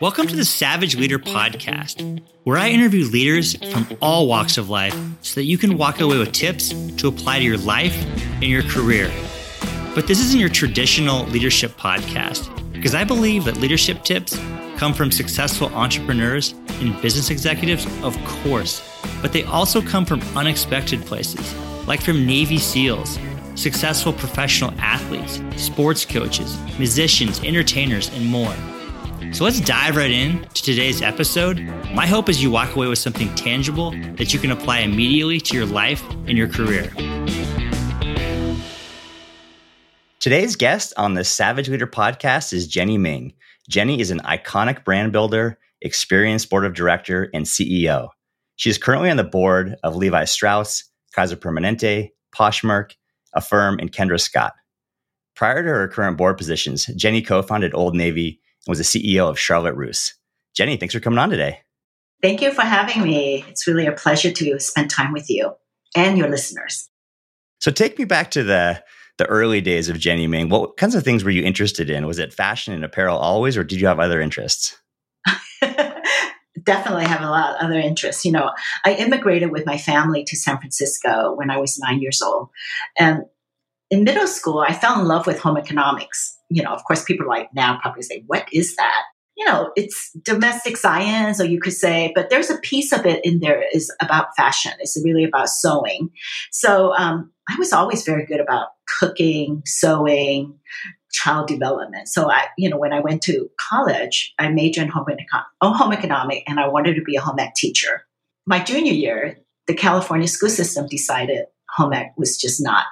Welcome to the Savage Leader Podcast, where I interview leaders from all walks of life so that you can walk away with tips to apply to your life and your career. But this isn't your traditional leadership podcast because I believe that leadership tips come from successful entrepreneurs and business executives, of course, but they also come from unexpected places, like from Navy SEALs, successful professional athletes, sports coaches, musicians, entertainers, and more. So let's dive right in to today's episode. My hope is you walk away with something tangible that you can apply immediately to your life and your career. Today's guest on the Savage Leader podcast is Jenny Ming. Jenny is an iconic brand builder, experienced board of director, and CEO. She is currently on the board of Levi Strauss, Kaiser Permanente, Poshmark, Affirm, and Kendra Scott. Prior to her current board positions, Jenny co founded Old Navy was the CEO of Charlotte Russe. Jenny, thanks for coming on today. Thank you for having me. It's really a pleasure to spend time with you and your listeners. So take me back to the the early days of Jenny Ming. What kinds of things were you interested in? Was it fashion and apparel always, or did you have other interests? Definitely have a lot of other interests. You know, I immigrated with my family to San Francisco when I was nine years old. And in middle school, I fell in love with home economics. You know, of course, people like now probably say, What is that? You know, it's domestic science, or you could say, but there's a piece of it in there is about fashion. It's really about sewing. So um, I was always very good about cooking, sewing, child development. So I, you know, when I went to college, I majored in home, econ- oh, home economic and I wanted to be a home ec teacher. My junior year, the California school system decided home ec was just not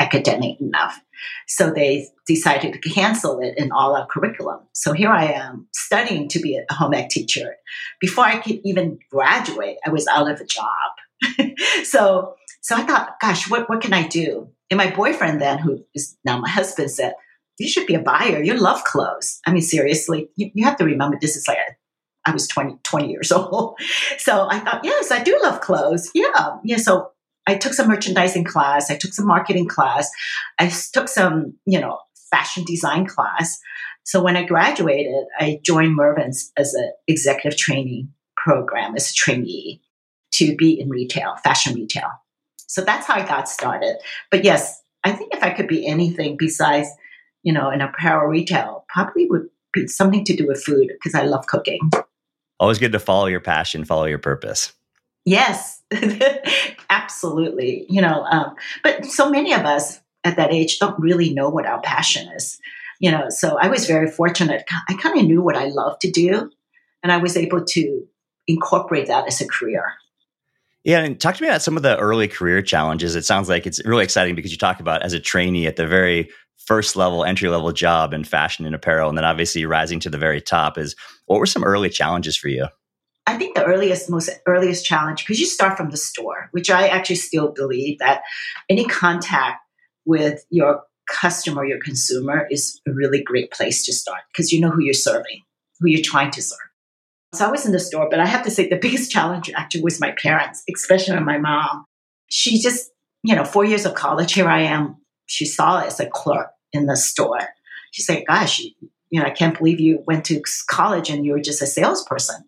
academic enough. So they decided to cancel it in all our curriculum. So here I am studying to be a home ec teacher. Before I could even graduate, I was out of a job. so so I thought, gosh, what, what can I do? And my boyfriend then, who is now my husband, said, you should be a buyer. You love clothes. I mean, seriously, you, you have to remember this is like a I was 20, 20 years old. So I thought, yes, I do love clothes. Yeah. Yeah. So I took some merchandising class. I took some marketing class. I took some, you know, fashion design class. So when I graduated, I joined Mervyn's as an executive training program as a trainee to be in retail, fashion retail. So that's how I got started. But yes, I think if I could be anything besides, you know, an apparel retail, probably would be something to do with food because I love cooking. Always good to follow your passion, follow your purpose. Yes, absolutely. You know, um, but so many of us at that age don't really know what our passion is. You know, so I was very fortunate. I kind of knew what I loved to do, and I was able to incorporate that as a career. Yeah, and talk to me about some of the early career challenges. It sounds like it's really exciting because you talk about as a trainee at the very first level, entry level job in fashion and apparel, and then obviously rising to the very top. Is what were some early challenges for you? I think the earliest, most earliest challenge, because you start from the store, which I actually still believe that any contact with your customer, your consumer, is a really great place to start because you know who you're serving, who you're trying to serve. So I was in the store, but I have to say the biggest challenge actually was my parents, especially my mom. She just, you know, four years of college, here I am. She saw it as a clerk in the store. She said, Gosh, you know, I can't believe you went to college and you were just a salesperson.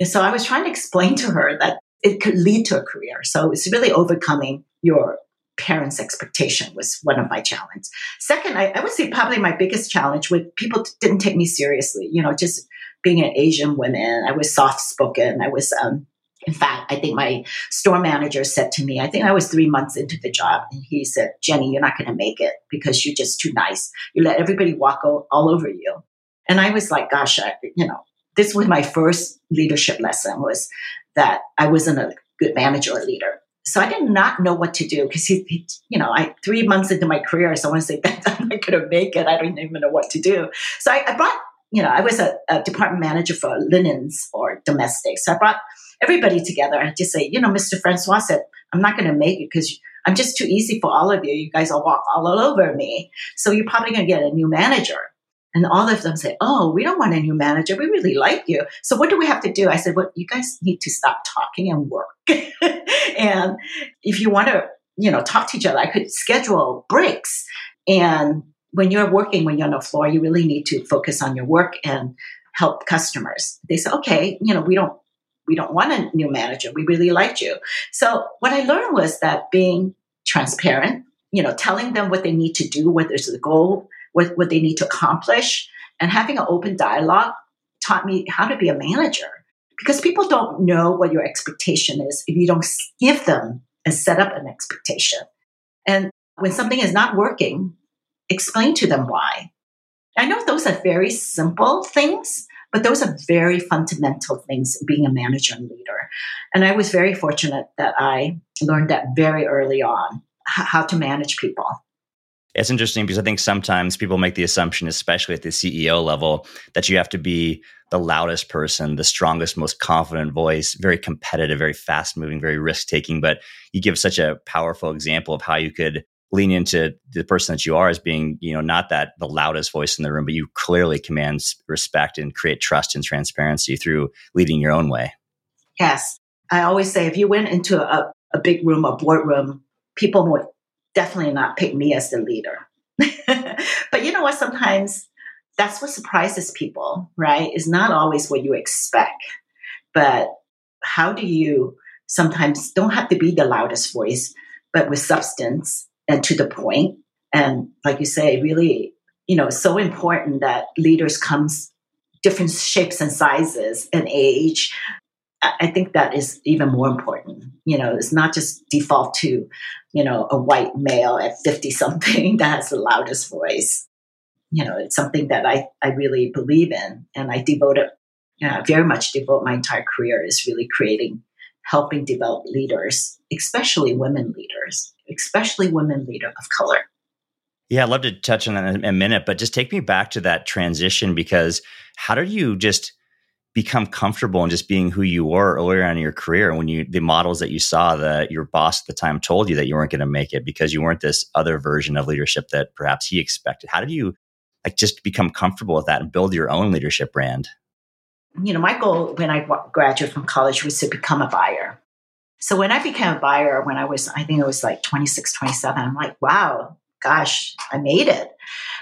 And so I was trying to explain to her that it could lead to a career. So it's really overcoming your parents' expectation was one of my challenges. Second, I, I, would say probably my biggest challenge with people didn't take me seriously. You know, just being an Asian woman, I was soft spoken. I was, um, in fact, I think my store manager said to me, I think I was three months into the job, and he said, Jenny, you're not going to make it because you're just too nice. You let everybody walk all, all over you. And I was like, gosh, I, you know, this was my first leadership lesson was that I wasn't a good manager or leader. So I did not know what to do because he, he, you know, I three months into my career, so I want to say that I'm not going to make it. I don't even know what to do. So I, I brought you know, I was a, a, department manager for linens or domestics. So I brought everybody together and just say, you know, Mr. Francois said, I'm not going to make it because I'm just too easy for all of you. You guys all walk all over me. So you're probably going to get a new manager. And all of them say, Oh, we don't want a new manager. We really like you. So what do we have to do? I said, Well, you guys need to stop talking and work. and if you want to, you know, talk to each other, I could schedule breaks and when you're working, when you're on the floor, you really need to focus on your work and help customers. They say, okay, you know, we don't we don't want a new manager. We really liked you. So what I learned was that being transparent, you know, telling them what they need to do, what is the goal, what, what they need to accomplish, and having an open dialogue taught me how to be a manager. Because people don't know what your expectation is if you don't give them and set up an expectation. And when something is not working, explain to them why. I know those are very simple things, but those are very fundamental things being a manager and leader. And I was very fortunate that I learned that very early on how to manage people. It's interesting because I think sometimes people make the assumption, especially at the CEO level, that you have to be the loudest person, the strongest, most confident voice, very competitive, very fast moving, very risk taking. But you give such a powerful example of how you could lean into the person that you are as being, you know, not that the loudest voice in the room, but you clearly command respect and create trust and transparency through leading your own way. Yes. I always say if you went into a, a big room, a boardroom, people would definitely not pick me as the leader. but you know what? Sometimes that's what surprises people, right? Is not always what you expect. But how do you sometimes don't have to be the loudest voice, but with substance and to the point. And like you say, really, you know, so important that leaders comes different shapes and sizes and age. I think that is even more important. You know, it's not just default to, you know, a white male at 50 something that has the loudest voice. You know, it's something that I, I really believe in. And I devote it, uh, very much devote my entire career is really creating, helping develop leaders, especially women leaders especially women leader of color. Yeah, I'd love to touch on that in a minute, but just take me back to that transition because how did you just become comfortable in just being who you were earlier on in your career when you the models that you saw that your boss at the time told you that you weren't going to make it because you weren't this other version of leadership that perhaps he expected. How did you like just become comfortable with that and build your own leadership brand? You know, my goal when I graduated from college was to become a buyer. So when I became a buyer, when I was, I think it was like 26, 27, I'm like, wow, gosh, I made it.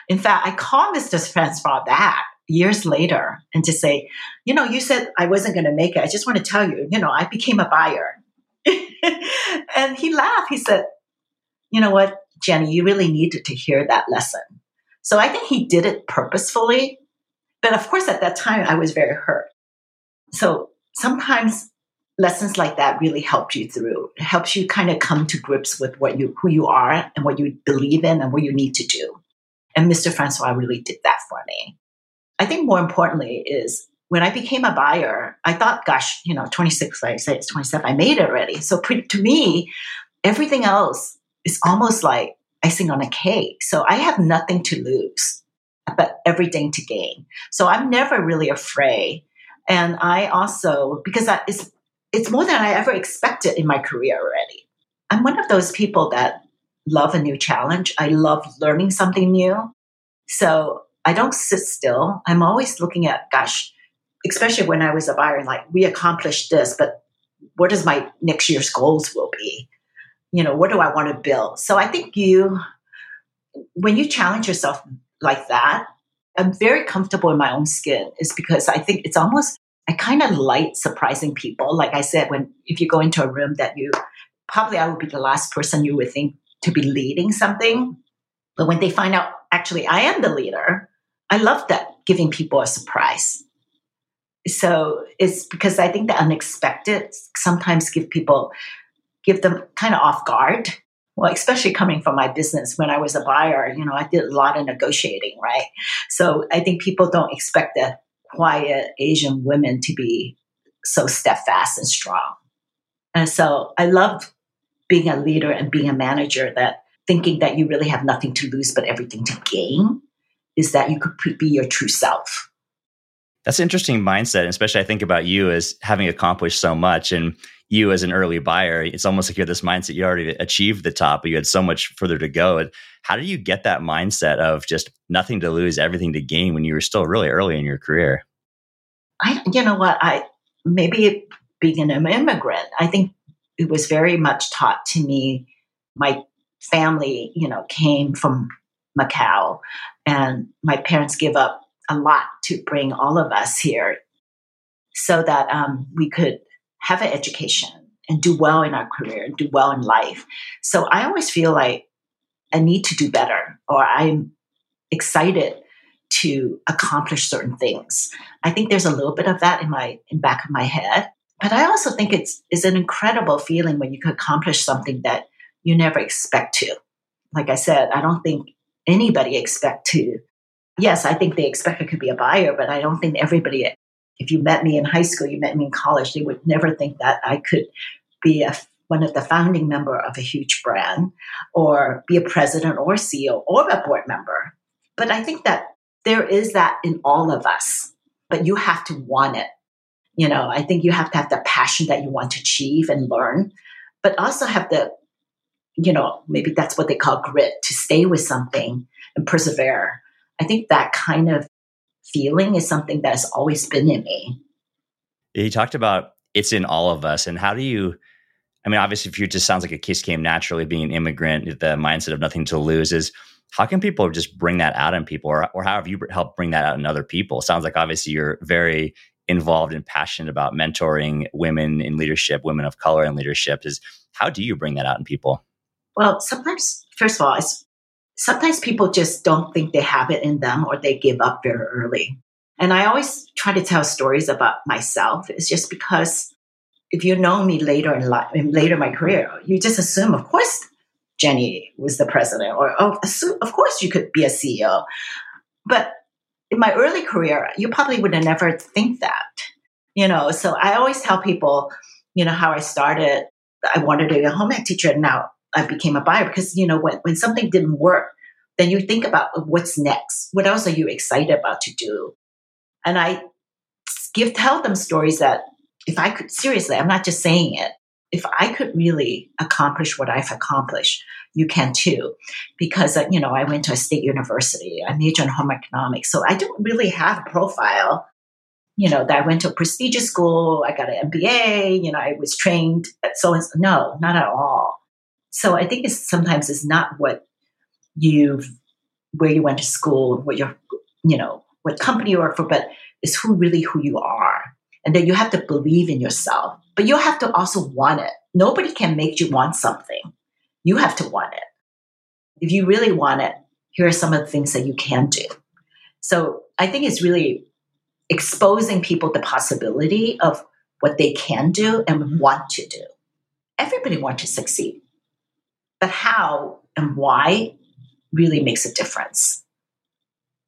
In fact, I called Mr. Francois back years later and to say, you know, you said I wasn't going to make it. I just want to tell you, you know, I became a buyer. and he laughed. He said, you know what, Jenny, you really needed to hear that lesson. So I think he did it purposefully. But of course, at that time, I was very hurt. So sometimes lessons like that really help you through. It helps you kind of come to grips with what you who you are and what you believe in and what you need to do. And Mr. Francois really did that for me. I think more importantly is when I became a buyer, I thought, gosh, you know, 26, like I say, it's 27, I made it already. So pre- to me, everything else is almost like icing on a cake. So I have nothing to lose, but everything to gain. So I'm never really afraid. And I also, because is it's more than I ever expected in my career already. I'm one of those people that love a new challenge. I love learning something new. So I don't sit still. I'm always looking at, gosh, especially when I was a buyer, and like we accomplished this, but what is my next year's goals will be? You know, what do I want to build? So I think you, when you challenge yourself like that, I'm very comfortable in my own skin is because I think it's almost I kind of like surprising people. Like I said, when if you go into a room that you probably I would be the last person you would think to be leading something. But when they find out actually I am the leader, I love that giving people a surprise. So it's because I think the unexpected sometimes give people give them kind of off guard. Well, especially coming from my business when I was a buyer, you know, I did a lot of negotiating, right? So I think people don't expect that quiet Asian women to be so steadfast and strong. And so I love being a leader and being a manager that thinking that you really have nothing to lose but everything to gain is that you could be your true self. That's an interesting mindset, especially I think about you as having accomplished so much and you as an early buyer. It's almost like you had this mindset you already achieved the top, but you had so much further to go. How did you get that mindset of just nothing to lose, everything to gain when you were still really early in your career? I, you know what, I maybe being an immigrant, I think it was very much taught to me. My family, you know, came from Macau, and my parents give up a lot to bring all of us here so that um, we could have an education and do well in our career and do well in life. So I always feel like I need to do better or I'm excited to accomplish certain things. I think there's a little bit of that in my in back of my head. But I also think it's is an incredible feeling when you can accomplish something that you never expect to. Like I said, I don't think anybody expect to. Yes, I think they expect I could be a buyer, but I don't think everybody if you met me in high school, you met me in college, they would never think that I could be a, one of the founding member of a huge brand or be a president or CEO or a board member. But I think that there is that in all of us, but you have to want it. You know, I think you have to have the passion that you want to achieve and learn, but also have the, you know, maybe that's what they call grit to stay with something and persevere. I think that kind of feeling is something that has always been in me. You talked about it's in all of us. And how do you, I mean, obviously, if you just sounds like a case came naturally being an immigrant, the mindset of nothing to lose is how can people just bring that out in people or, or how have you helped bring that out in other people? Sounds like obviously you're very involved and passionate about mentoring women in leadership, women of color in leadership. Is how do you bring that out in people? Well, sometimes, first of all, it's sometimes people just don't think they have it in them or they give up very early. And I always try to tell stories about myself. It's just because if you know me later in later in my career, you just assume, of course, Jenny was the president, or oh, of course you could be a CEO. But in my early career, you probably would have never think that, you know. So I always tell people, you know, how I started. I wanted to be a home ec teacher, now I became a buyer because you know when when something didn't work, then you think about what's next. What else are you excited about to do? And I give tell them stories that if I could seriously, I'm not just saying it. If I could really accomplish what I've accomplished, you can too. Because uh, you know, I went to a state university. I majored in home economics, so I don't really have a profile. You know, that I went to a prestigious school. I got an MBA. You know, I was trained. At so and so no, not at all. So I think it's sometimes it's not what you've where you went to school, what your you know what company you work for, but it's who really who you are, and then you have to believe in yourself. But you have to also want it. Nobody can make you want something. You have to want it. If you really want it, here are some of the things that you can do. So I think it's really exposing people the possibility of what they can do and want to do. Everybody wants to succeed. But how and why really makes a difference.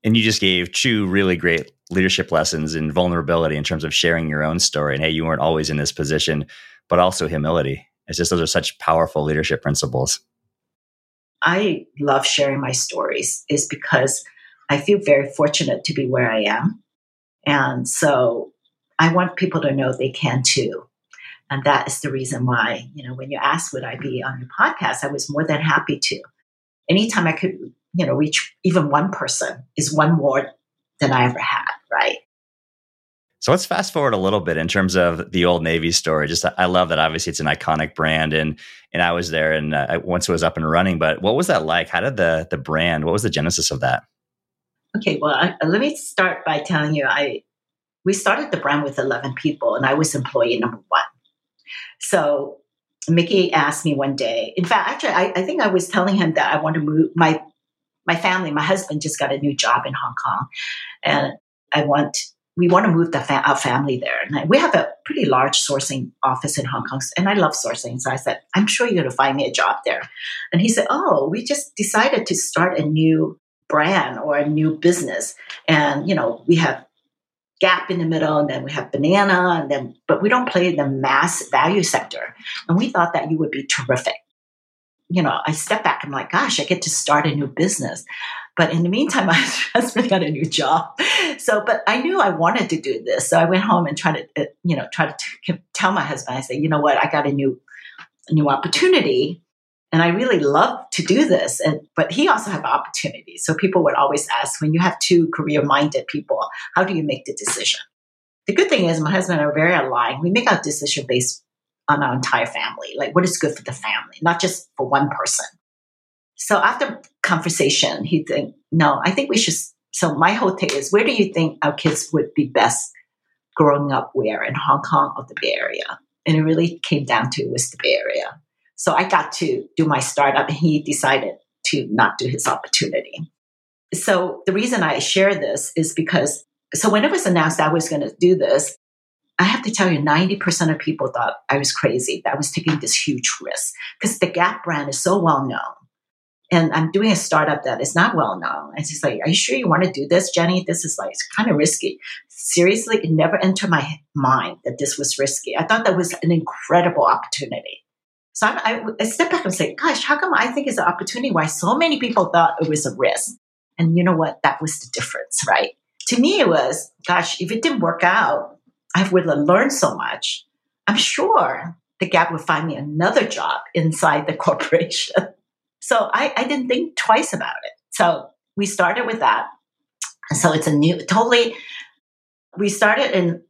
And you just gave two really great leadership lessons in vulnerability in terms of sharing your own story. And hey, you weren't always in this position, but also humility. It's just those are such powerful leadership principles. I love sharing my stories is because I feel very fortunate to be where I am. And so I want people to know they can too. And that is the reason why, you know, when you asked would I be on your podcast, I was more than happy to. Anytime I could, you know, reach even one person is one more than I ever had, right? So let's fast forward a little bit in terms of the Old Navy story. Just I love that obviously it's an iconic brand, and and I was there and uh, once it was up and running. But what was that like? How did the the brand? What was the genesis of that? Okay, well, I, let me start by telling you, I we started the brand with eleven people, and I was employee number one. So Mickey asked me one day. In fact, actually, I, I, think I was telling him that I want to move my my family. My husband just got a new job in Hong Kong, and I want we want to move the fa- our family there. And we have a pretty large sourcing office in Hong Kong, and I love sourcing. So I said, I'm sure you're going to find me a job there. And he said, Oh, we just decided to start a new brand or a new business, and you know we have Gap in the middle, and then we have Banana, and then but we don't play in the mass value sector. And we thought that you would be terrific. You know, I step back. I'm like, gosh, I get to start a new business. But in the meantime, I husband got a new job. So, but I knew I wanted to do this. So I went home and tried to, uh, you know, try to t- tell my husband. I said, you know what, I got a new, new opportunity and I really love to do this. And but he also have opportunities. So people would always ask when you have two career-minded people, how do you make the decision? The good thing is my husband and I are very aligned. We make our decision based on our entire family, like what is good for the family, not just for one person. So after conversation, he think, no, I think we should So my whole take is where do you think our kids would be best growing up where in Hong Kong or the Bay Area? And it really came down to was the Bay Area. So I got to do my startup and he decided to not do his opportunity. So the reason I share this is because so when it was announced I was going to do this, I have to tell you, 90% of people thought I was crazy, that I was taking this huge risk because the Gap brand is so well known. And I'm doing a startup that is not well known. And she's like, Are you sure you want to do this, Jenny? This is like it's kind of risky. Seriously, it never entered my mind that this was risky. I thought that was an incredible opportunity. So I, I, step back and say, Gosh, how come I think it's an opportunity why so many people thought it was a risk? And you know what? That was the difference, right? To me, it was, gosh, if it didn't work out, I would have learned so much. I'm sure the Gap would find me another job inside the corporation. So I, I didn't think twice about it. So we started with that. So it's a new, totally, we started in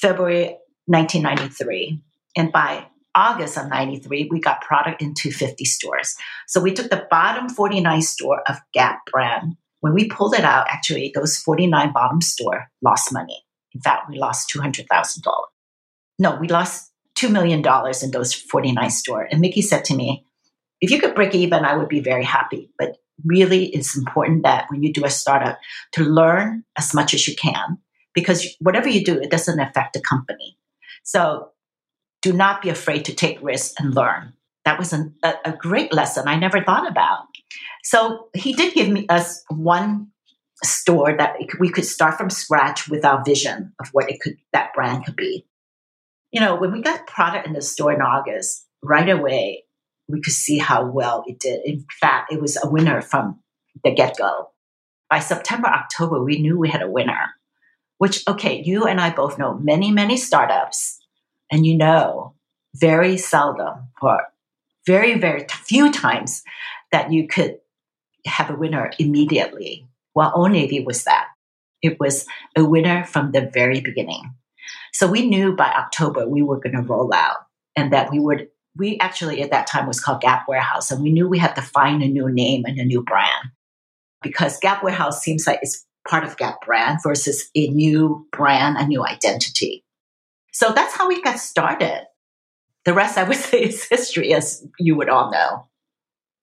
February 1993. And by August of 93, we got product into 50 stores. So we took the bottom 49 store of Gap brand. When we pulled it out, actually, those 49 bottom store lost money. In fact, we lost $200,000. No, we lost $2 million in those 49 store. And Mickey said to me, if you could break even, I would be very happy. But really, it's important that when you do a startup to learn as much as you can, because whatever you do, it doesn't affect the company. So do not be afraid to take risks and learn. That was an, a, a great lesson I never thought about. So he did give me us one store that we could start from scratch with our vision of what it could that brand could be. You know, when we got product in the store in August, right away we could see how well it did. In fact, it was a winner from the get go. By September, October, we knew we had a winner. Which, okay, you and I both know many, many startups, and you know very seldom or very, very few times that you could have a winner immediately. Well, Old Navy was that. It was a winner from the very beginning. So we knew by October we were going to roll out and that we would, we actually at that time was called Gap Warehouse. And we knew we had to find a new name and a new brand because Gap Warehouse seems like it's part of Gap brand versus a new brand, a new identity. So that's how we got started. The rest, I would say, is history, as you would all know.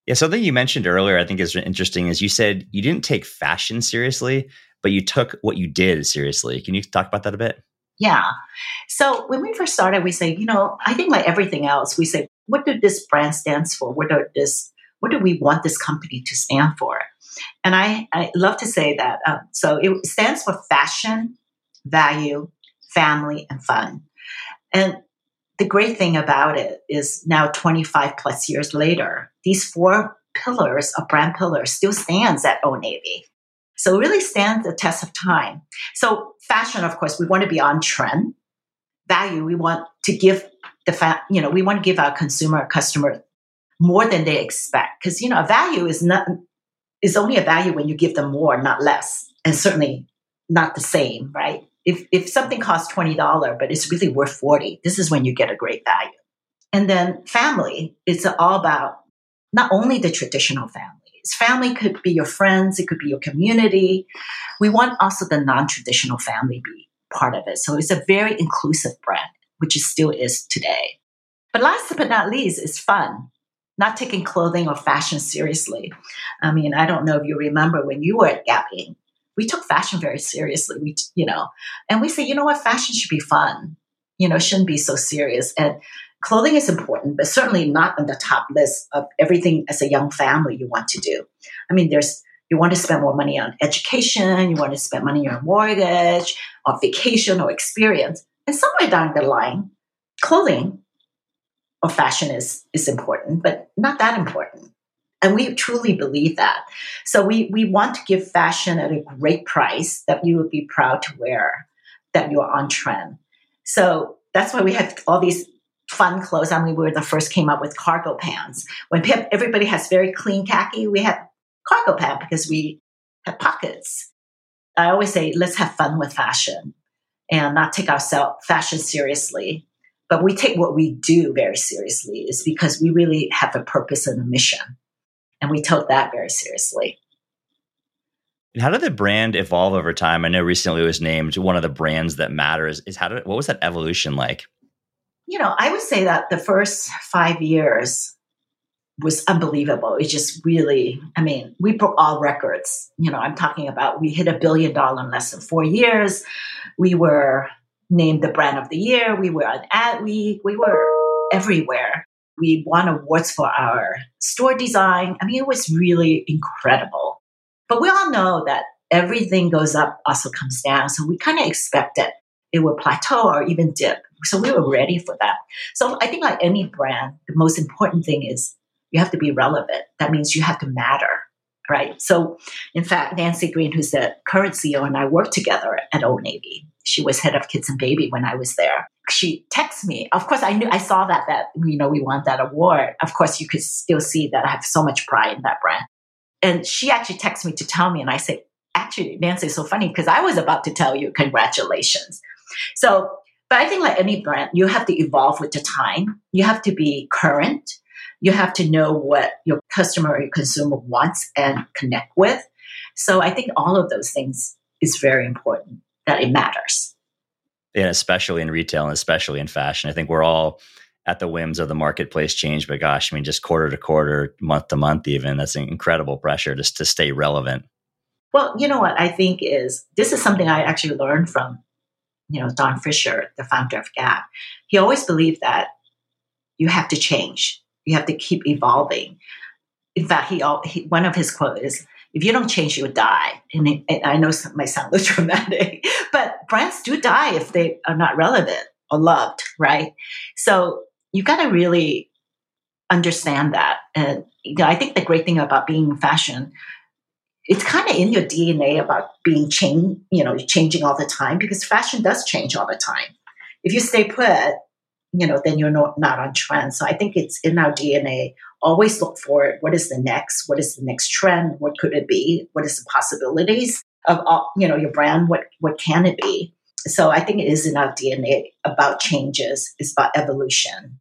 Yeah, something you mentioned earlier I think is interesting is you said you didn't take fashion seriously, but you took what you did seriously. Can you talk about that a bit? Yeah. So when we first started, we say, you know, I think like everything else, we say, what do this brand stands for? What do this, what do we want this company to stand for? And I, I love to say that. Um, so it stands for fashion, value, family, and fun. And the great thing about it is now 25 plus years later, these four pillars of brand pillars still stands at Old Navy. So really stands the test of time. So fashion, of course, we want to be on trend. Value, we want to give the fa- you know, we want to give our consumer, customer more than they expect. Because you know, value is not is only a value when you give them more, not less, and certainly not the same, right? If if something costs twenty dollar but it's really worth forty, this is when you get a great value. And then family, it's all about not only the traditional families. Family could be your friends, it could be your community. We want also the non-traditional family be part of it. So it's a very inclusive brand, which it still is today. But last but not least is fun not taking clothing or fashion seriously. I mean, I don't know if you remember when you were at Gap Inc we took fashion very seriously. We, you know, and we say, you know what, fashion should be fun. You know, shouldn't be so serious. And clothing is important, but certainly not on the top list of everything as a young family you want to do. I mean, there's you want to spend more money on education, you want to spend money on mortgage, or vacation, or experience, and somewhere down the line, clothing or fashion is is important, but not that important. And we truly believe that. So we, we want to give fashion at a great price that you would be proud to wear, that you're on trend. So that's why we have all these fun clothes. I mean, we were the first came up with cargo pants. When everybody has very clean khaki, we have cargo pants because we have pockets. I always say, let's have fun with fashion and not take ourselves fashion seriously. But we take what we do very seriously is because we really have a purpose and a mission. And we took that very seriously. how did the brand evolve over time? I know recently it was named one of the brands that matters. Is how did what was that evolution like? You know, I would say that the first five years was unbelievable. It just really, I mean, we broke all records. You know, I'm talking about we hit a billion dollar in less than four years. We were named the brand of the year. We were on Ad Week. We were everywhere. We won awards for our store design. I mean, it was really incredible. But we all know that everything goes up, also comes down. So we kind of expected it would plateau or even dip. So we were ready for that. So I think, like any brand, the most important thing is you have to be relevant. That means you have to matter, right? So, in fact, Nancy Green, who's the current CEO, and I worked together at Old Navy. She was head of kids and baby when I was there. She texted me. Of course, I knew I saw that that you know we won that award. Of course, you could still see that I have so much pride in that brand. And she actually texted me to tell me, and I said, actually, Nancy, it's so funny because I was about to tell you congratulations. So, but I think like any brand, you have to evolve with the time. You have to be current you have to know what your customer or your consumer wants and connect with. So I think all of those things is very important that it matters. And especially in retail and especially in fashion. I think we're all at the whims of the marketplace change, but gosh, I mean, just quarter to quarter, month to month, even that's an incredible pressure just to stay relevant. Well, you know what I think is this is something I actually learned from, you know, Don Fisher, the founder of Gap. He always believed that you have to change you have to keep evolving. In fact, he, he one of his quotes is, "If you don't change, you'll die." And, it, and I know it might sound a little dramatic, but brands do die if they are not relevant or loved, right? So you got to really understand that. And you know, I think the great thing about being in fashion, it's kind of in your DNA about being change, you know, changing all the time because fashion does change all the time. If you stay put, you know, then you're not, not on trend. So I think it's in our DNA. Always look for it. what is the next, what is the next trend, what could it be, what is the possibilities of all, you know, your brand, what what can it be? So I think it is in our DNA about changes, it's about evolution.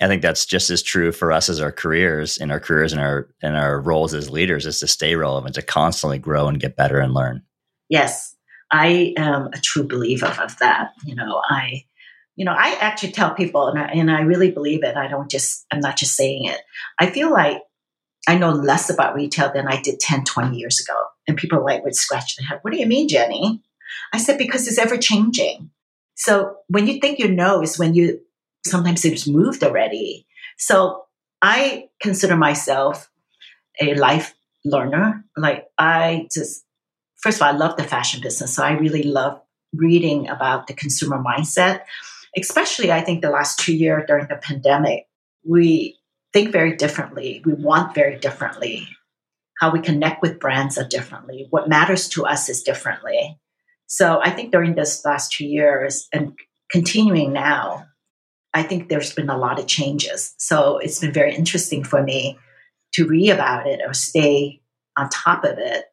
I think that's just as true for us as our careers, in our careers and our and our roles as leaders, is to stay relevant, to constantly grow and get better and learn. Yes, I am a true believer of that. You know, I you know, I actually tell people, and I, and I really believe it. I don't just, I'm not just saying it. I feel like I know less about retail than I did 10, 20 years ago. And people like would scratch their head. What do you mean, Jenny? I said, because it's ever changing. So when you think you know is when you sometimes it's moved already. So I consider myself a life learner. Like I just, first of all, I love the fashion business. So I really love reading about the consumer mindset especially I think the last two years during the pandemic, we think very differently. We want very differently. How we connect with brands are differently. What matters to us is differently. So I think during this last two years and continuing now, I think there's been a lot of changes. So it's been very interesting for me to read about it or stay on top of it.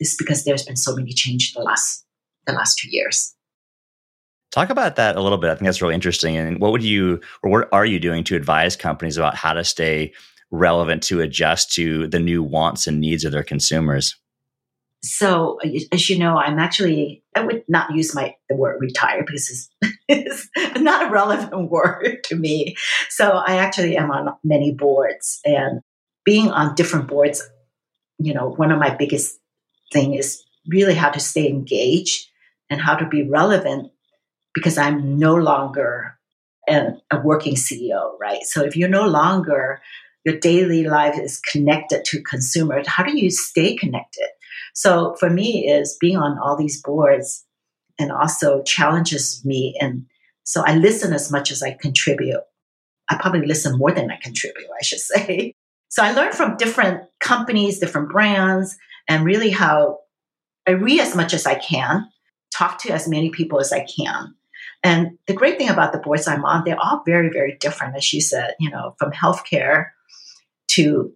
Is because there's been so many changes the last the last two years. Talk about that a little bit. I think that's really interesting. And what would you, or what are you doing to advise companies about how to stay relevant to adjust to the new wants and needs of their consumers? So, as you know, I'm actually, I would not use my the word retire because it's, it's not a relevant word to me. So, I actually am on many boards and being on different boards, you know, one of my biggest thing is really how to stay engaged and how to be relevant because I'm no longer an, a working CEO, right? So if you're no longer your daily life is connected to consumers, how do you stay connected? So for me is being on all these boards and also challenges me and so I listen as much as I contribute. I probably listen more than I contribute, I should say. So I learn from different companies, different brands, and really how I read as much as I can, talk to as many people as I can, and the great thing about the boards I'm on, they're all very, very different, as you said, you know, from healthcare to,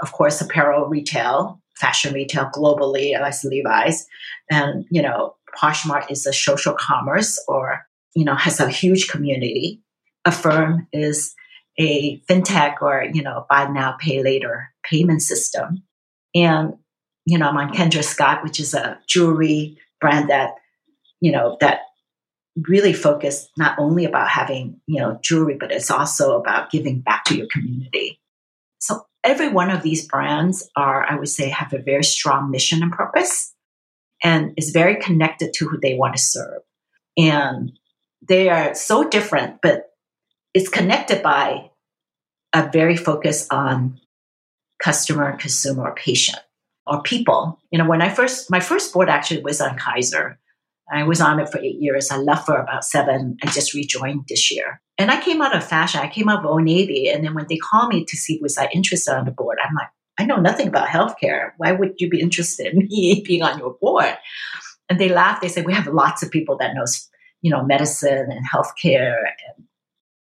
of course, apparel retail, fashion retail globally, as Levi's. And, you know, Poshmark is a social commerce or, you know, has a huge community. Affirm is a fintech or, you know, buy now, pay later payment system. And you know, I'm on Kendra Scott, which is a jewelry brand that, you know, that really focused not only about having, you know, jewelry, but it's also about giving back to your community. So every one of these brands are, I would say, have a very strong mission and purpose and is very connected to who they want to serve. And they are so different, but it's connected by a very focus on customer, consumer, patient or people. You know, when I first, my first board actually was on Kaiser. I was on it for eight years. I left for about seven. I just rejoined this year. And I came out of fashion. I came out of Old Navy. And then when they called me to see was I interested on the board, I'm like, I know nothing about healthcare. Why would you be interested in me being on your board? And they laughed. They said, we have lots of people that knows, you know, medicine and healthcare and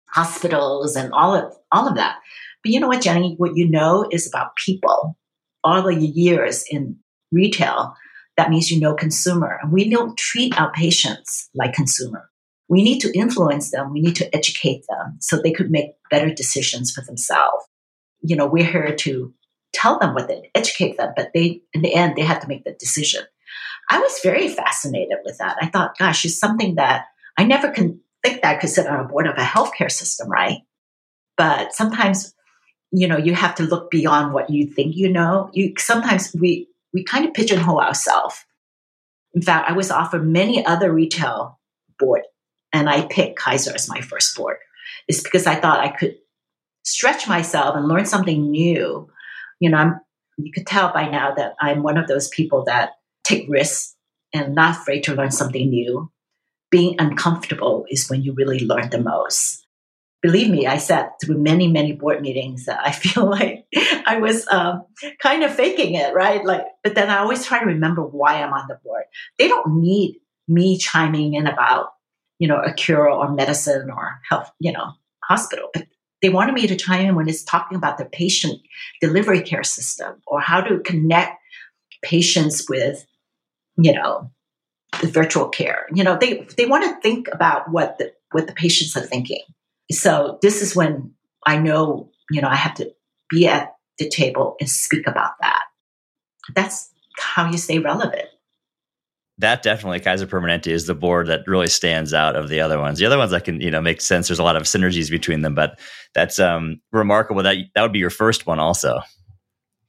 hospitals and all of all of that. But you know what, Jenny? What you know is about people. All the years in retail, that means you know consumer. And we don't treat our patients like consumer. We need to influence them. We need to educate them so they could make better decisions for themselves. You know, we're here to tell them what they educate them, but they, in the end, they have to make the decision. I was very fascinated with that. I thought, gosh, it's something that I never can think that I could sit on a board of a healthcare system, right? But sometimes, you know, you have to look beyond what you think you know. You sometimes we we kind of pigeonhole ourselves. In fact, I was offered many other retail board, and I picked Kaiser as my first board. It's because I thought I could stretch myself and learn something new. You know, I'm you could tell by now that I'm one of those people that take risks and not afraid to learn something new being uncomfortable is when you really learn the most. Believe me, I sat through many, many board meetings I feel like I was um, kind of faking it, right? Like, but then I always try to remember why I'm on the board. They don't need me chiming in about, you know, a cure or medicine or health, you know, hospital. But they wanted me to chime in when it's talking about the patient delivery care system or how to connect patients with, you know, the virtual care. You know, they they want to think about what the what the patients are thinking. So this is when I know, you know, I have to be at the table and speak about that. That's how you stay relevant. That definitely Kaiser Permanente is the board that really stands out of the other ones. The other ones I can, you know, make sense. There's a lot of synergies between them, but that's um remarkable that that would be your first one also.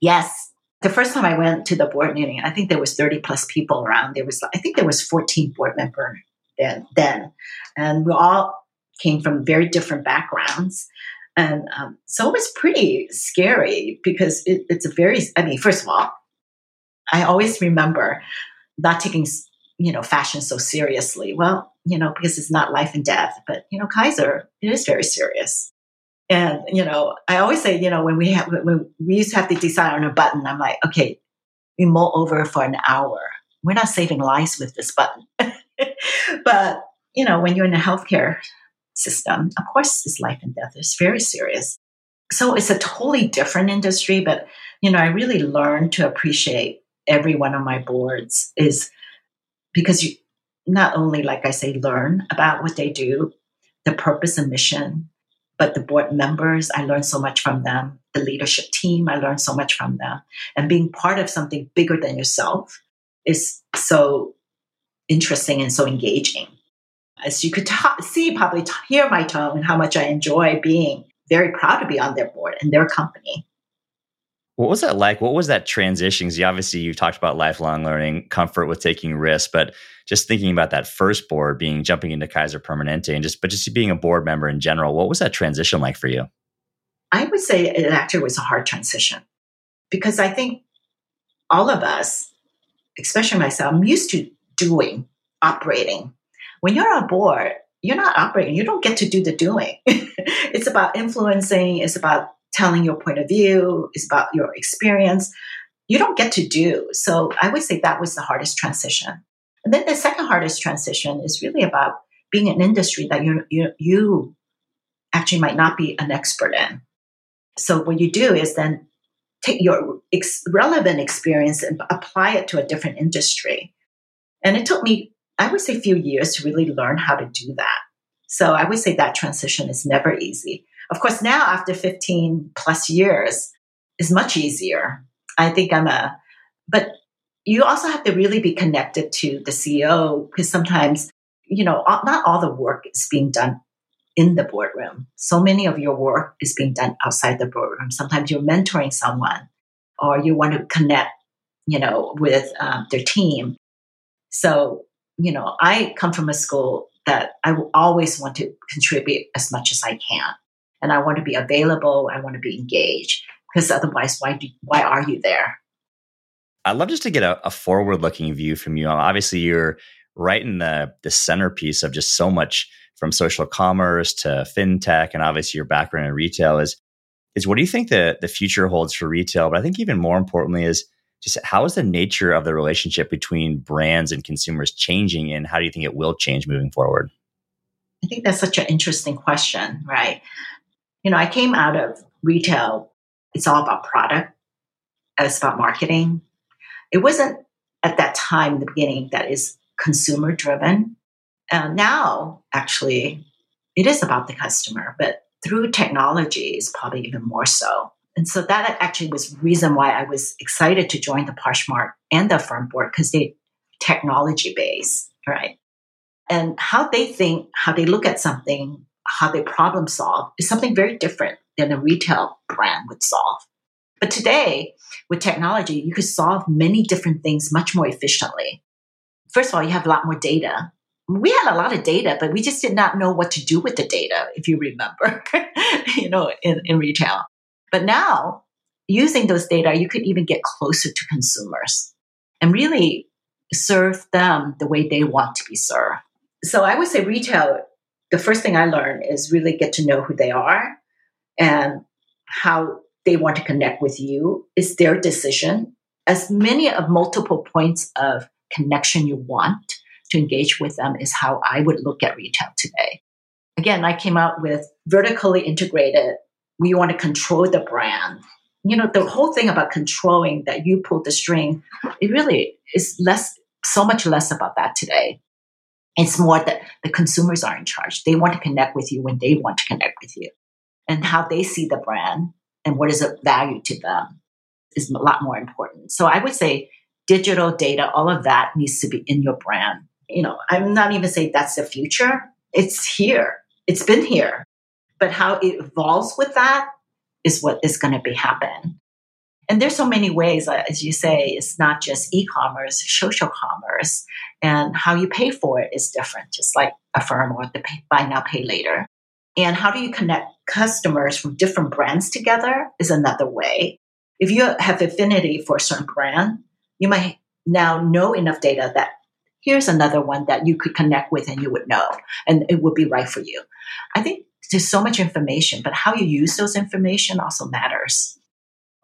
Yes, the first time I went to the board meeting, I think there was 30 plus people around. There was, I think there was 14 board members then, then. And we all came from very different backgrounds. And um, so it was pretty scary because it, it's a very, I mean, first of all, I always remember not taking, you know, fashion so seriously. Well, you know, because it's not life and death, but, you know, Kaiser, it is very serious. And, you know, I always say, you know, when we have, when we used to have to decide on a button, I'm like, okay, we mull over for an hour. We're not saving lives with this button. but, you know, when you're in the healthcare system, of course, it's life and death. It's very serious. So it's a totally different industry, but, you know, I really learned to appreciate every one of my boards is because you not only, like I say, learn about what they do, the purpose and mission, but the board members, I learned so much from them. The leadership team, I learned so much from them. And being part of something bigger than yourself is so interesting and so engaging. As you could see, probably t- hear my tone, and how much I enjoy being very proud to be on their board and their company. What was that like? What was that transition? Because obviously you've talked about lifelong learning, comfort with taking risks, but just thinking about that first board being jumping into Kaiser Permanente and just but just being a board member in general, what was that transition like for you? I would say it actually was a hard transition because I think all of us, especially myself, I'm used to doing, operating. When you're on board, you're not operating. You don't get to do the doing. it's about influencing. It's about telling your point of view, It's about your experience. You don't get to do. So I would say that was the hardest transition. And then the second hardest transition is really about being in an industry that you, you, you actually might not be an expert in. So what you do is then take your ex- relevant experience and apply it to a different industry. And it took me, I would say, a few years to really learn how to do that. So I would say that transition is never easy. Of course, now after 15 plus years is much easier. I think I'm a, but you also have to really be connected to the CEO because sometimes, you know, not all the work is being done in the boardroom. So many of your work is being done outside the boardroom. Sometimes you're mentoring someone or you want to connect, you know, with um, their team. So, you know, I come from a school that I always want to contribute as much as I can. And I want to be available. I want to be engaged because otherwise, why do, why are you there? I'd love just to get a, a forward looking view from you. Obviously, you're right in the, the centerpiece of just so much from social commerce to fintech, and obviously your background in retail is is what do you think the the future holds for retail? But I think even more importantly is just how is the nature of the relationship between brands and consumers changing, and how do you think it will change moving forward? I think that's such an interesting question, right? You know, I came out of retail. It's all about product. It's about marketing. It wasn't at that time in the beginning that is consumer driven. Uh, now, actually, it is about the customer, but through technology is probably even more so. And so that actually was reason why I was excited to join the Poshmark and the Affirm board because they technology based, right? And how they think, how they look at something, how they problem solve is something very different than a retail brand would solve. But today, with technology, you could solve many different things much more efficiently. First of all, you have a lot more data we had a lot of data, but we just did not know what to do with the data, if you remember, you know, in, in retail. But now, using those data, you could even get closer to consumers and really serve them the way they want to be served. So I would say retail, the first thing I learned is really get to know who they are and how they want to connect with you. It's their decision. As many of multiple points of connection you want, to engage with them is how I would look at retail today. Again, I came out with vertically integrated. We want to control the brand. You know, the whole thing about controlling that you pull the string, it really is less, so much less about that today. It's more that the consumers are in charge. They want to connect with you when they want to connect with you. And how they see the brand and what is of value to them is a lot more important. So I would say digital data, all of that needs to be in your brand you know, I'm not even saying that's the future. It's here. It's been here. But how it evolves with that is what is going to be happen. And there's so many ways, uh, as you say, it's not just e-commerce, social commerce, and how you pay for it is different, just like Affirm or the pay, buy now, pay later. And how do you connect customers from different brands together is another way. If you have affinity for a certain brand, you might now know enough data that here's another one that you could connect with and you would know and it would be right for you i think there's so much information but how you use those information also matters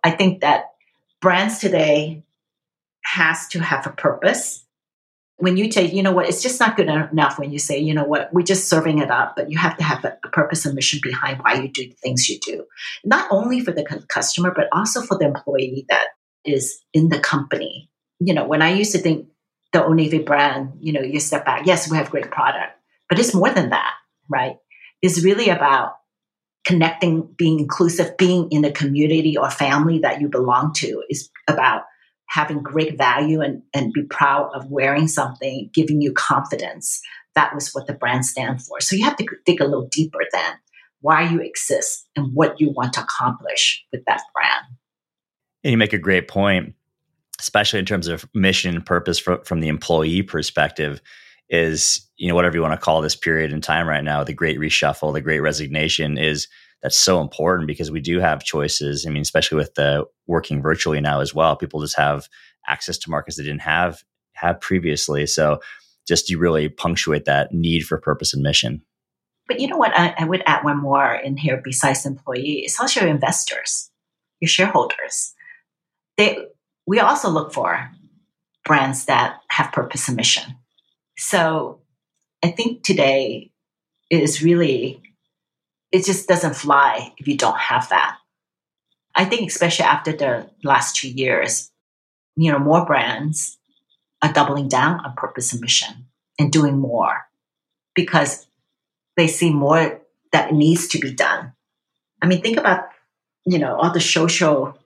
i think that brands today has to have a purpose when you say you know what it's just not good enough when you say you know what we're just serving it up but you have to have a, purpose and mission behind why you do the things you do not only for the customer but also for the employee that is in the company you know when i used to think the Old Navy brand, you know, you step back. Yes, we have great product, but it's more than that, right? It's really about connecting, being inclusive, being in a community or family that you belong to. Is about having great value and, and be proud of wearing something, giving you confidence. That was what the brand stands for. So you have to dig a little deeper then why you exist and what you want to accomplish with that brand. And you make a great point especially in terms of mission and purpose for, from the employee perspective, is you know whatever you want to call this period in time right now, the great reshuffle, the great resignation is that's so important because we do have choices. I mean, especially with the working virtually now as well, people just have access to markets they didn't have have previously. So just you really punctuate that need for purpose and mission. But you know what? I, I would add one more in here besides employees, it's also your investors, your shareholders. They we also look for brands that have purpose and mission. So I think today is really, it just doesn't fly if you don't have that. I think, especially after the last two years, you know, more brands are doubling down on purpose and mission and doing more because they see more that needs to be done. I mean, think about, you know, all the social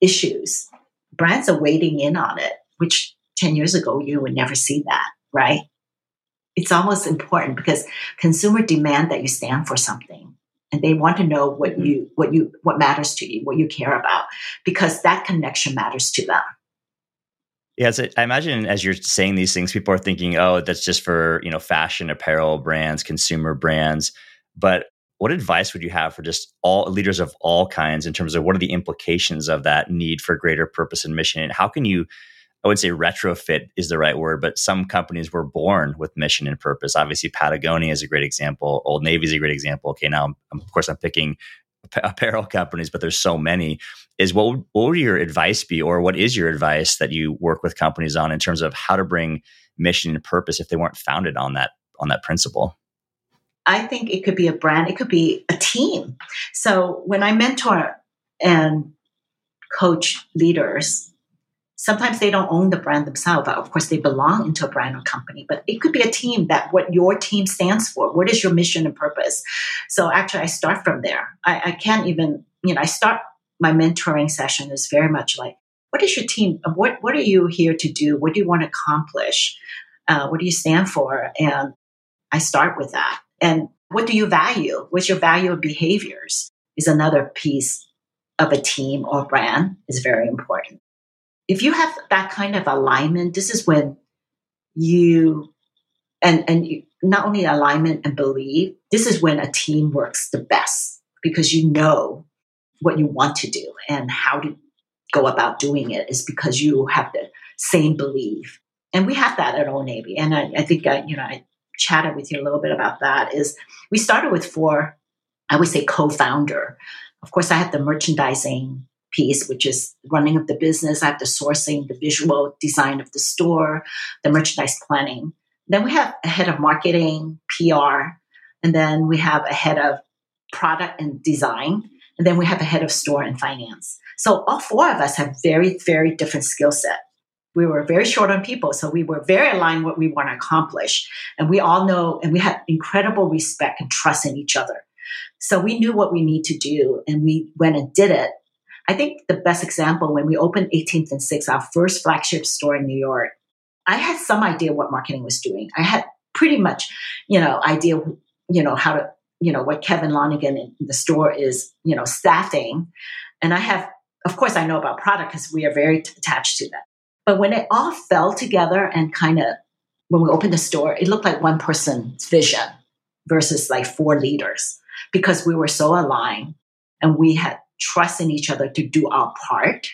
issues brands are wading in on it which 10 years ago you would never see that, right? It's almost important because consumer demand that you stand for something and they want to know what mm-hmm. you what you what matters to you, what you care about because that connection matters to them. Yeah, so I imagine as you're saying these things, people are thinking, "Oh, that's just for you know fashion, apparel brands, consumer brands." But what advice would you have for just all leaders of all kinds in terms of what are the implications of that need for greater purpose and mission, and how can you? I would say retrofit is the right word, but some companies were born with mission and purpose. Obviously, Patagonia is a great example. Old Navy is a great example. Okay, now of course I'm picking apparel companies, but there's so many. Is what would, what would your advice be, or what is your advice that you work with companies on in terms of how to bring mission and purpose if they weren't founded on that on that principle? I think it could be a brand, it could be a team. So when I mentor and coach leaders, sometimes they don't own the brand themselves. Of course, they belong into a brand or company, but it could be a team that what your team stands for. What is your mission and purpose? So actually, I start from there. I, I can't even, you know, I start my mentoring session is very much like, what is your team? What what are you here to do? What do you want to accomplish? Uh, what do you stand for? And I start with that. And what do you value? What's your value of behaviors? Is another piece of a team or brand is very important if you have that kind of alignment, this is when you and and you, not only alignment and belief. This is when a team works the best because you know what you want to do and how to go about doing it is because you have the same belief. And we have that at Old Navy. And I, I think I, you know, I chatted with you a little bit about that. Is we started with four, I would say co-founder. Of course, I have the merchandising piece, which is running of the business. I have the sourcing, the visual design of the store, the merchandise planning. Then we have a head of marketing, PR, and then we have a head of product and design, and then we have a head of store and finance. So all four of us have very, very different skill set. We were very short on people, so we were very aligned what we want to accomplish. And we all know, and we had incredible respect and trust in each other. So we knew what we need to do, and we went and did it. I think the best example when we opened 18th and 6th, our first flagship store in New York, I had some idea what marketing was doing. I had pretty much, you know, idea, you know, how to, you know, what Kevin Lonigan in the store is, you know, staffing. And I have, of course, I know about product because we are very t- attached to that. But when it all fell together and kind of, when we opened the store, it looked like one person's vision versus like four leaders because we were so aligned and we had trust in each other to do our part.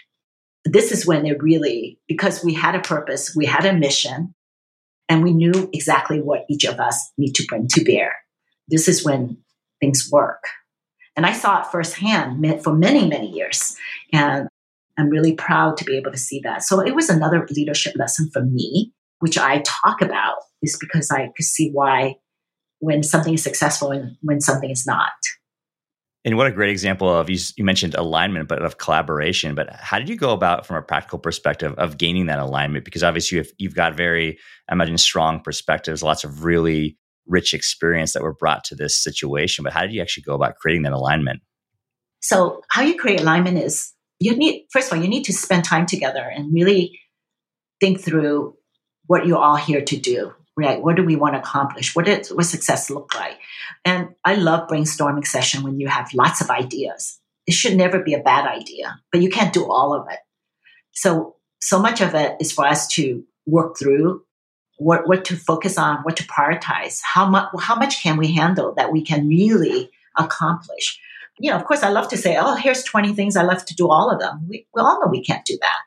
This is when it really, because we had a purpose, we had a mission, and we knew exactly what each of us need to bring to bear. This is when things work. And I saw it firsthand for many, many years. And I'm really proud to be able to see that. So it was another leadership lesson for me, which I talk about, is because I could see why when something is successful and when something is not. And what a great example of you, you mentioned alignment, but of collaboration. But how did you go about, from a practical perspective, of gaining that alignment? Because obviously you've, you've got very, I imagine, strong perspectives, lots of really rich experience that were brought to this situation. But how did you actually go about creating that alignment? So, how you create alignment is you need, first of all, you need to spend time together and really think through what you're all here to do right? What do we want to accomplish? What does what success look like? And I love brainstorming session when you have lots of ideas. It should never be a bad idea, but you can't do all of it. So so much of it is for us to work through what what to focus on, what to prioritize. How much how much can we handle that we can really accomplish? You know, of course, I love to say, "Oh, here's 20 things I love to do all of them." We, we all know we can't do that,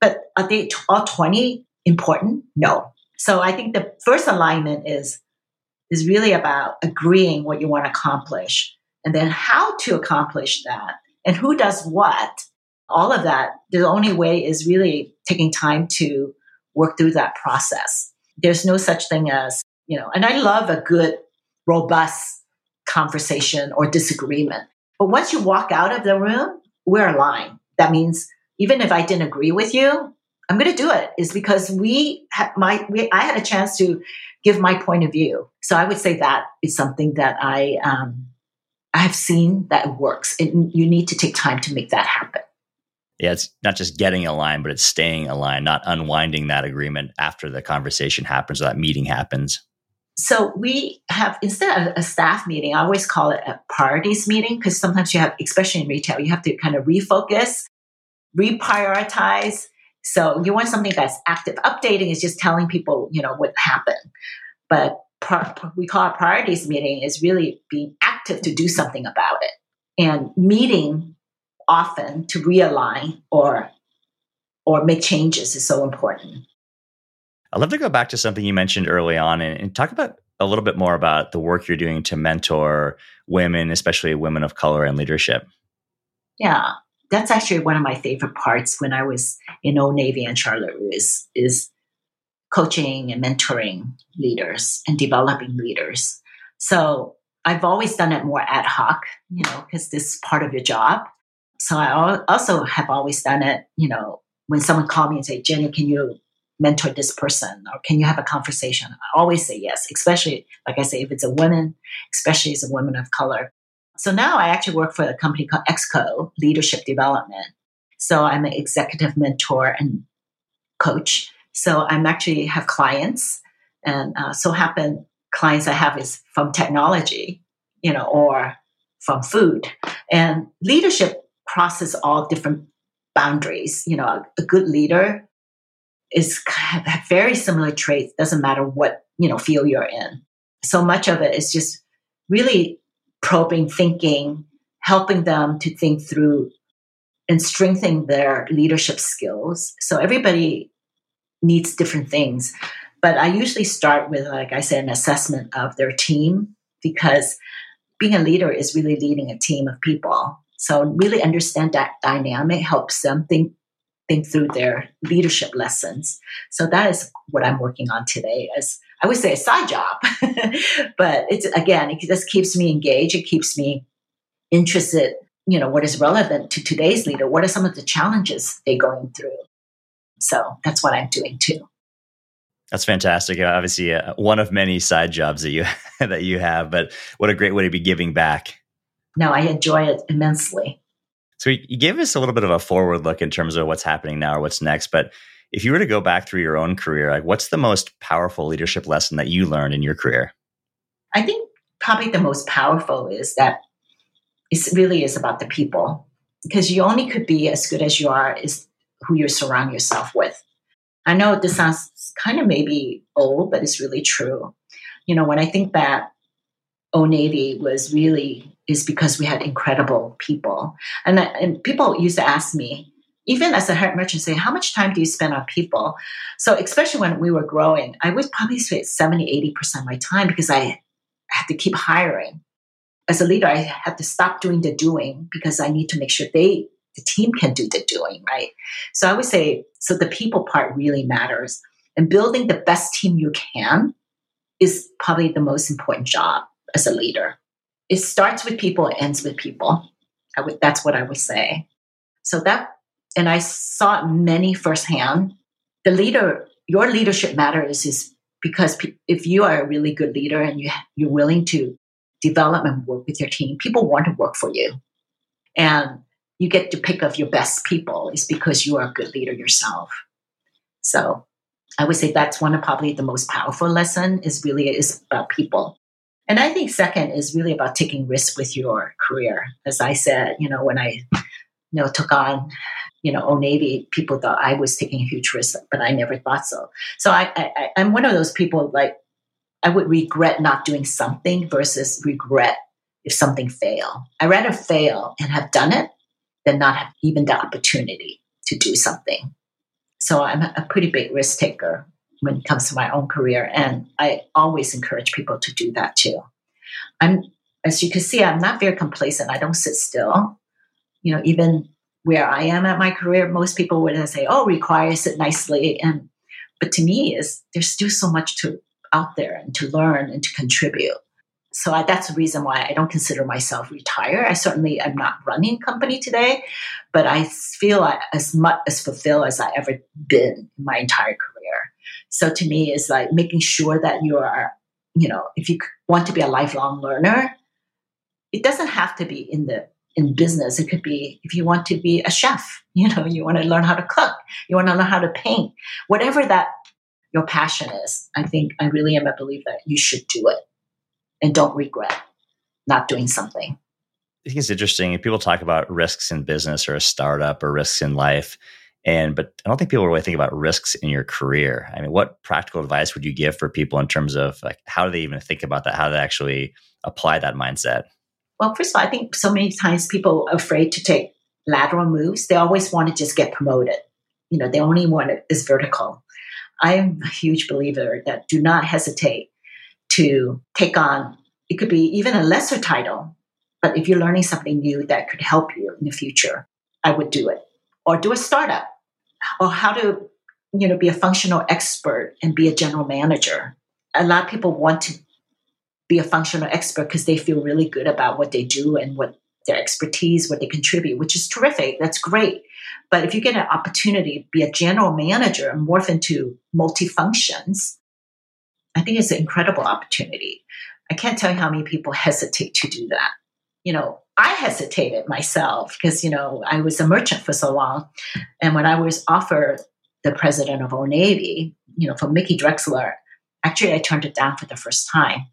but are they all 20 important? No, so I think the first alignment is is really about agreeing what you want to accomplish and then how to accomplish that and who does what. All of that, the only way is really taking time to work through that process. There's no such thing as, you know, and I love a good, robust conversation or disagreement. But once you walk out of the room, we're aligned. That means even if I didn't agree with you, I'm going to do it is because we had my we, I had a chance to give my point of view. So I would say that is something that I um, I have seen that works. and you need to take time to make that happen. Yeah, it's not just getting aligned, but it's staying aligned, not unwinding that agreement after the conversation happens or that meeting happens. So we have instead of a staff meeting, I always call it a priorities meeting because sometimes you have, especially in retail, you have to kind of refocus, reprioritize. So you want something that's active. Updating is just telling people, you know, what happened. But we call it priorities meeting is really being active to do something about it and meeting often to realign or or make changes is so important. I'd love to go back to something you mentioned early on and, and, talk about a little bit more about the work you're doing to mentor women, especially women of color in leadership. Yeah, that's actually one of my favorite parts when I was in Old Navy and Charlotte is is coaching and mentoring leaders and developing leaders. So I've always done it more ad hoc, you know, because this is part of your job. So I also have always done it, you know, when someone called me and say, Jenny, can you mentor this person or can you have a conversation? I always say yes, especially, like I say, if it's a woman, especially as a woman of color. So now I actually work for a company called Exco Leadership Development. So I'm an executive mentor and coach. So I'm actually have clients, and uh, so happen clients I have is from technology, you know, or from food. And leadership crosses all different boundaries. You know, a, good leader is have very similar traits. Doesn't matter what you know field you're in. So much of it is just really probing thinking, helping them to think through and strengthening their leadership skills. So everybody needs different things. But I usually start with, like I said, an assessment of their team because being a leader is really leading a team of people. So really understand that dynamic helps them think think through their leadership lessons. So that is what I'm working on today as I would say a side job. but it's again, it just keeps me engaged. It keeps me interested, you know, what is relevant to today's leader? What are some of the challenges they're going through? So that's what I'm doing too. That's fantastic. Obviously, uh, one of many side jobs that you that you have, but what a great way to be giving back. No, I enjoy it immensely. So you gave us a little bit of a forward look in terms of what's happening now or what's next. But if you were to go back through your own career, like what's the most powerful leadership lesson that you learned in your career? I think probably the most powerful is that it really is about the people because you only could be as good as you are is who you surround yourself with. I know this sounds kind of maybe old, but it's really true. You know, when I think back, Old Navy was really is because we had incredible people, and and people used to ask me, even as a head merchant, say, how much time do you spend on people? So especially when we were growing, I would probably spend 70, 80 percent of my time because I had to keep hiring. As a leader, I had to stop doing the doing because I need to make sure they the team can do the doing, right? So I would say, so the people part really matters. And building the best team you can is probably the most important job as a leader. It starts with people, ends with people. I would, that's what I would say. So that, and I saw it many firsthand. The leader, your leadership matters is because if you are a really good leader and you, you're willing to develop and work with your team, people want to work for you. And you get to pick of your best people is because you are a good leader yourself. So I would say that's one of probably the most powerful lesson is really is about people. And I think second is really about taking risks with your career. As I said, you know, when I, you know, took on, you know, oh, Old Navy, people thought I was taking a huge risk, but I never thought so. So I, I I'm one of those people like I would regret not doing something versus regret if something fail. I rather fail and have done it than not have even the opportunity to do something. So I'm a pretty big risk taker when it comes to my own career. And I always encourage people to do that too. I'm, as you can see, I'm not very complacent. I don't sit still. You know, even where I am at my career, most people would say, oh, require sit nicely. And, but to me is there's still so much to out there and to learn and to contribute so I, that's the reason why I don't consider myself retired. I certainly am not running company today, but I feel as much as fulfilled as I ever been in my entire career. So to me, is like making sure that you are, you know, if you want to be a lifelong learner, it doesn't have to be in the in business. It could be if you want to be a chef, you know, you want to learn how to cook, you want to learn how to paint, whatever that your passion is. I think I really am a believer that you should do it and don't regret not doing something. I think it's interesting. People talk about risks in business or a startup or risks in life. And but I don't think people really think about risks in your career. I mean, what practical advice would you give for people in terms of like how do they even think about that? How do they actually apply that mindset? Well, first of all, I think so many times people are afraid to take lateral moves. They always want to just get promoted. You know, they only want it is vertical. I am a huge believer that do not hesitate to take on it could be even a lesser title, but if you're learning something new that could help you in the future, I would do it. Or do a startup or how to, you know, be a functional expert and be a general manager. A lot of people want to be a functional expert because they feel really good about what they do and what their expertise, what they contribute, which is terrific. That's great. But if you get an opportunity, to be a general manager and morph into multifunctions, I think it's an incredible opportunity. I can't tell you how many people hesitate to do that. You know, I hesitated myself because, you know, I was a merchant for so long. And when I was offered the president of Old Navy, you know, from Mickey Drexler, actually I turned it down for the first time.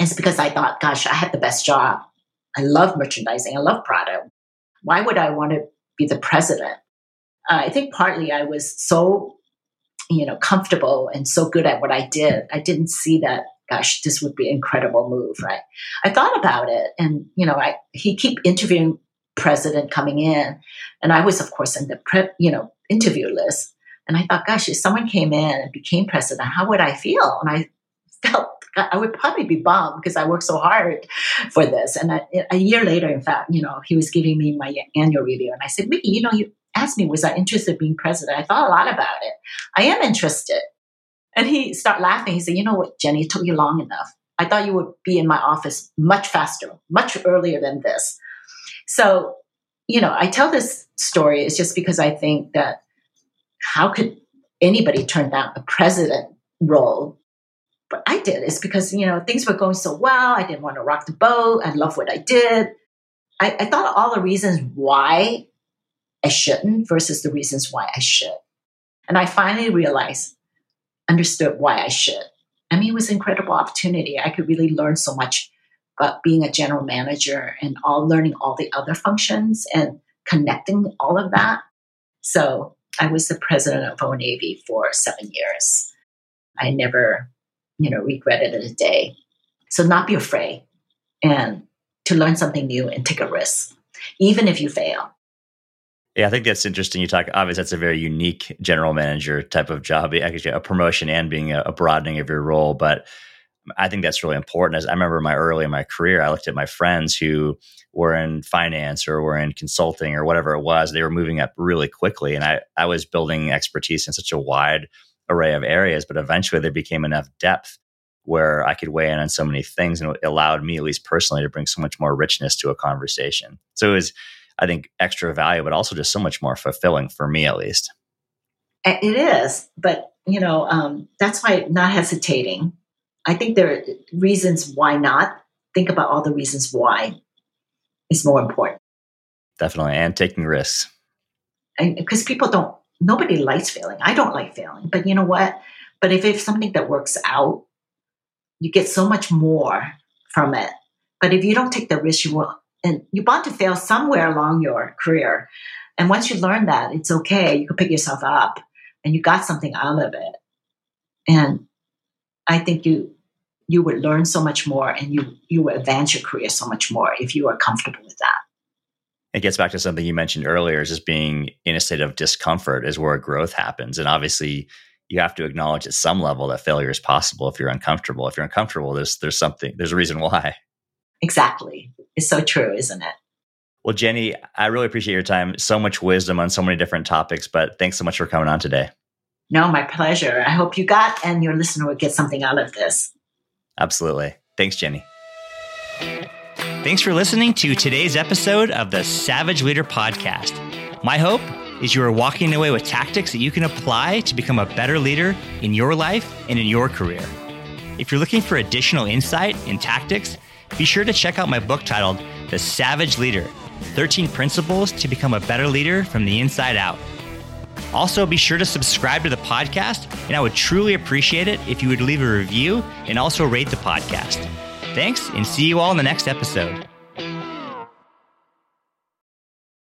It's because I thought, gosh, I had the best job. I love merchandising. I love product. Why would I want to be the president? Uh, I think partly I was so, you know, comfortable and so good at what I did. I didn't see that gosh, this would be an incredible move, right? I thought about it, and you know, I he keep interviewing president coming in, and I was, of course, in the pre, you know interview list, and I thought, gosh, if someone came in and became president, how would I feel? And I felt I would probably be bummed because I worked so hard for this. And I, a year later, in fact, you know, he was giving me my annual review, and I said, Mickey, you know, you asked me, was I interested in being president? I thought a lot about it. I am interested. And he started laughing. He said, You know what, Jenny, it took you long enough. I thought you would be in my office much faster, much earlier than this. So, you know, I tell this story is just because I think that how could anybody turn down a president role? But I did. It's because, you know, things were going so well. I didn't want to rock the boat. I love what I did. I, I thought all the reasons why I shouldn't versus the reasons why I should. And I finally realized understood why I should. I mean, it was an incredible opportunity. I could really learn so much about being a general manager and all learning all the other functions and connecting all of that. So I was the president of Old Navy for seven years. I never, you know, regretted it in a day. So not be afraid and to learn something new and take a risk, even if you fail. Yeah, I think that's interesting. You talk obviously that's a very unique general manager type of job, actually a promotion and being a broadening of your role. But I think that's really important. As I remember my early in my career, I looked at my friends who were in finance or were in consulting or whatever it was. They were moving up really quickly, and I I was building expertise in such a wide array of areas. But eventually, there became enough depth where I could weigh in on so many things, and it allowed me, at least personally, to bring so much more richness to a conversation. So it was I think, extra value, but also just so much more fulfilling for me, at least. It is, but you know, um, that's why not hesitating. I think there are reasons why not. Think about all the reasons why is more important. Definitely, and taking risks. And because people don't, nobody likes failing. I don't like failing, but you know what? But if it's something that works out, you get so much more from it. But if you don't take the risk, you will and you're bound to fail somewhere along your career. And once you learn that, it's okay. You can pick yourself up and you got something out of it. And I think you you would learn so much more and you you would advance your career so much more if you are comfortable with that. It gets back to something you mentioned earlier, is just being in a state of discomfort is where growth happens. And obviously you have to acknowledge at some level that failure is possible if you're uncomfortable. If you're uncomfortable, there's there's something, there's a reason why. Exactly. It's so true, isn't it? Well, Jenny, I really appreciate your time. So much wisdom on so many different topics, but thanks so much for coming on today. No, my pleasure. I hope you got and your listener will get something out of this. Absolutely. Thanks, Jenny. Thanks for listening to today's episode of the Savage Leader Podcast. My hope is you are walking away with tactics that you can apply to become a better leader in your life and in your career. If you're looking for additional insight and tactics, be sure to check out my book titled The Savage Leader 13 Principles to Become a Better Leader from the Inside Out. Also, be sure to subscribe to the podcast, and I would truly appreciate it if you would leave a review and also rate the podcast. Thanks, and see you all in the next episode.